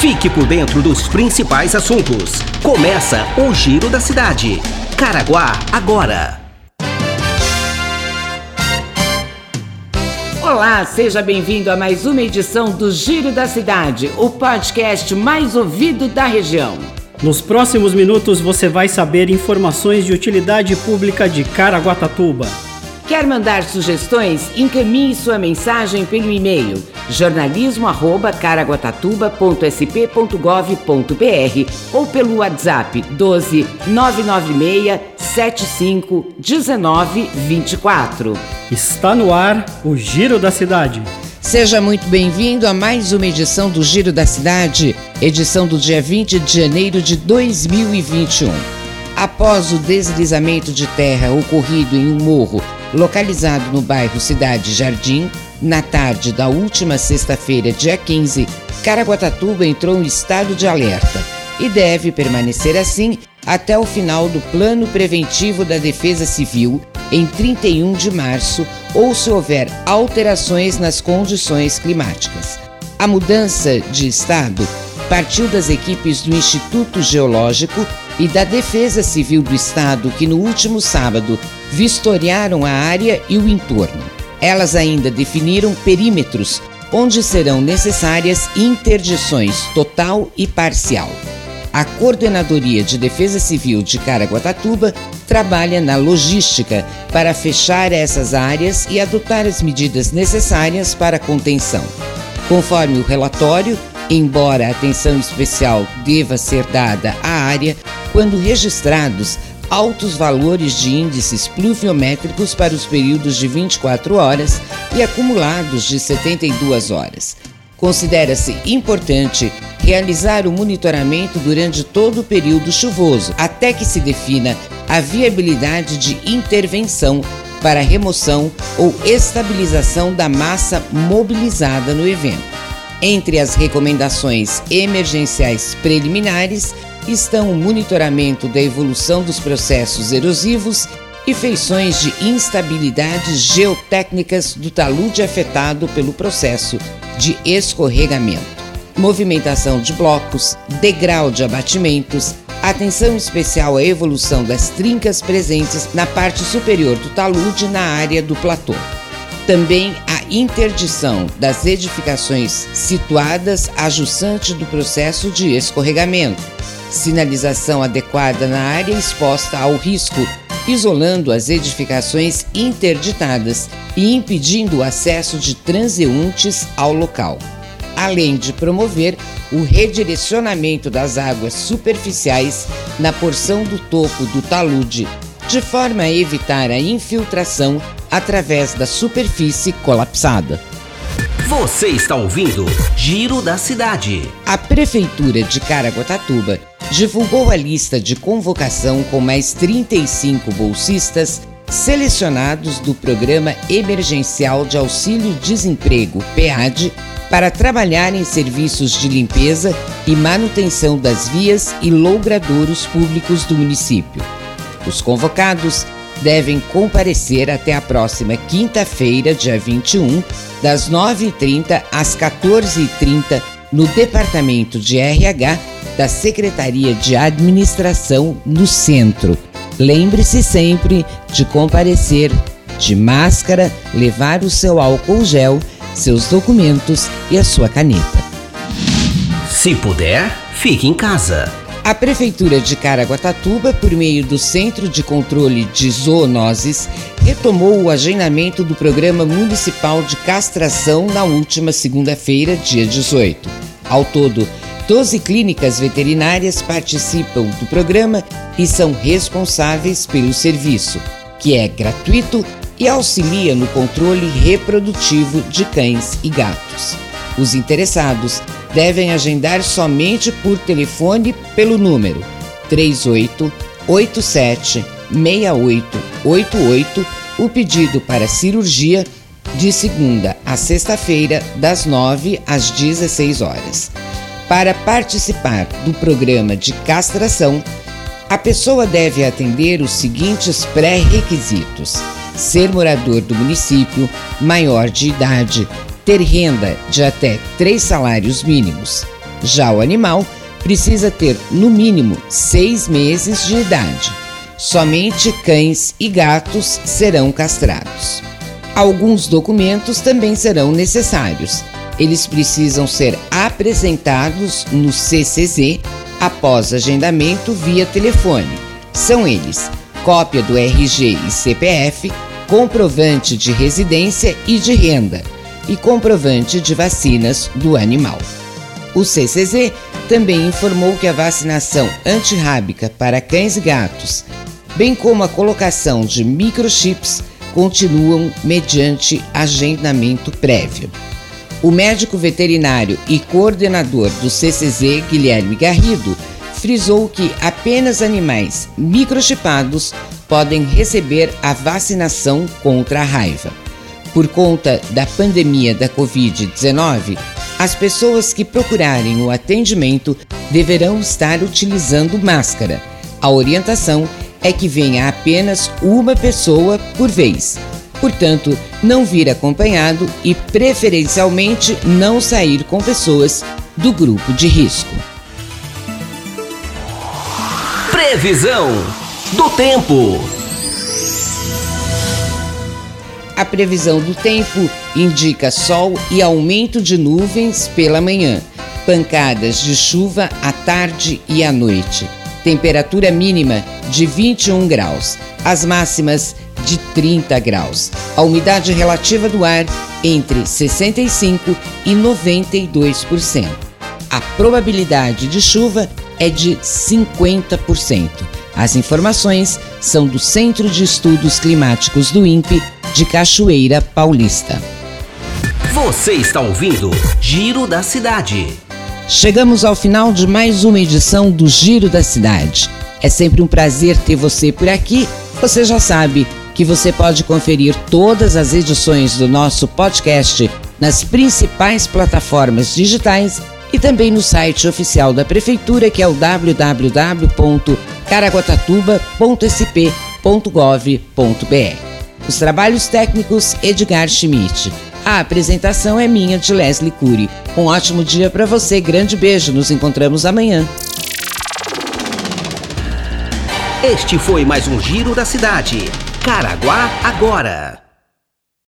Fique por dentro dos principais assuntos. Começa o Giro da Cidade. Caraguá agora. Olá, seja bem-vindo a mais uma edição do Giro da Cidade, o podcast mais ouvido da região. Nos próximos minutos você vai saber informações de utilidade pública de Caraguatatuba. Quer mandar sugestões? Encaminhe sua mensagem pelo e-mail jornalismo@caraguatatuba.sp.gov.br ou pelo WhatsApp 12 996 75 19 24. Está no ar o Giro da Cidade. Seja muito bem-vindo a mais uma edição do Giro da Cidade, edição do dia 20 de janeiro de 2021. Após o deslizamento de terra ocorrido em um morro localizado no bairro Cidade Jardim, na tarde da última sexta-feira, dia 15, Caraguatatuba entrou em estado de alerta e deve permanecer assim até o final do plano preventivo da Defesa Civil em 31 de março ou se houver alterações nas condições climáticas. A mudança de estado partiu das equipes do Instituto Geológico e da Defesa Civil do Estado que no último sábado vistoriaram a área e o entorno. Elas ainda definiram perímetros onde serão necessárias interdições total e parcial. A Coordenadoria de Defesa Civil de Caraguatatuba trabalha na logística para fechar essas áreas e adotar as medidas necessárias para contenção. Conforme o relatório, embora atenção especial deva ser dada à área quando registrados altos valores de índices pluviométricos para os períodos de 24 horas e acumulados de 72 horas. Considera-se importante realizar o monitoramento durante todo o período chuvoso, até que se defina a viabilidade de intervenção para remoção ou estabilização da massa mobilizada no evento. Entre as recomendações emergenciais preliminares estão o monitoramento da evolução dos processos erosivos e feições de instabilidades geotécnicas do talude afetado pelo processo de escorregamento, movimentação de blocos, degrau de abatimentos, atenção especial à evolução das trincas presentes na parte superior do talude na área do platô. Também a interdição das edificações situadas ajustante do processo de escorregamento, sinalização adequada na área exposta ao risco, isolando as edificações interditadas e impedindo o acesso de transeuntes ao local, além de promover o redirecionamento das águas superficiais na porção do topo do talude, de forma a evitar a infiltração através da superfície colapsada. Você está ouvindo Giro da Cidade. A Prefeitura de Caraguatatuba divulgou a lista de convocação com mais 35 bolsistas selecionados do Programa Emergencial de Auxílio Desemprego, PEAD, para trabalhar em serviços de limpeza e manutenção das vias e logradouros públicos do município. Os convocados devem comparecer até a próxima quinta-feira, dia 21, das 9h30 às 14h30, no Departamento de RH da Secretaria de Administração no Centro. Lembre-se sempre de comparecer de máscara, levar o seu álcool gel, seus documentos e a sua caneta. Se puder, fique em casa. A Prefeitura de Caraguatatuba, por meio do Centro de Controle de Zoonoses, retomou o agendamento do Programa Municipal de Castração na última segunda-feira, dia 18. Ao todo, 12 clínicas veterinárias participam do programa e são responsáveis pelo serviço, que é gratuito e auxilia no controle reprodutivo de cães e gatos. Os interessados devem agendar somente por telefone pelo número 3887 6888 o pedido para cirurgia de segunda a sexta-feira, das 9 às 16 horas. Para participar do programa de castração, a pessoa deve atender os seguintes pré-requisitos: ser morador do município, maior de idade, ter renda de até três salários mínimos, Já o animal precisa ter, no mínimo, seis meses de idade. Somente cães e gatos serão castrados. Alguns documentos também serão necessários. Eles precisam ser apresentados no CCZ após agendamento via telefone. São eles: cópia do RG e CPF, comprovante de residência e de renda e comprovante de vacinas do animal. O CCZ também informou que a vacinação antirrábica para cães e gatos, bem como a colocação de microchips, continuam mediante agendamento prévio. O médico veterinário e coordenador do CCZ, Guilherme Garrido, frisou que apenas animais microchipados podem receber a vacinação contra a raiva. Por conta da pandemia da Covid-19, as pessoas que procurarem o atendimento deverão estar utilizando máscara. A orientação é que venha apenas uma pessoa por vez. Portanto, não vir acompanhado e, preferencialmente, não sair com pessoas do grupo de risco. Previsão do tempo. A previsão do tempo indica sol e aumento de nuvens pela manhã, pancadas de chuva à tarde e à noite. Temperatura mínima de 21 graus, as máximas de 30 graus. A umidade relativa do ar entre 65 e 92%. A probabilidade de chuva é de 50%. As informações são do Centro de Estudos Climáticos do INPE de Cachoeira Paulista. Você está ouvindo Giro da Cidade. Chegamos ao final de mais uma edição do Giro da Cidade. É sempre um prazer ter você por aqui. Você já sabe que você pode conferir todas as edições do nosso podcast nas principais plataformas digitais e também no site oficial da Prefeitura, que é o www.caraguatatuba.sp.gov.br. Os trabalhos técnicos Edgar Schmidt. A apresentação é minha de Leslie Cury. Um ótimo dia para você, grande beijo, nos encontramos amanhã. Este foi mais um Giro da Cidade. Caraguá agora.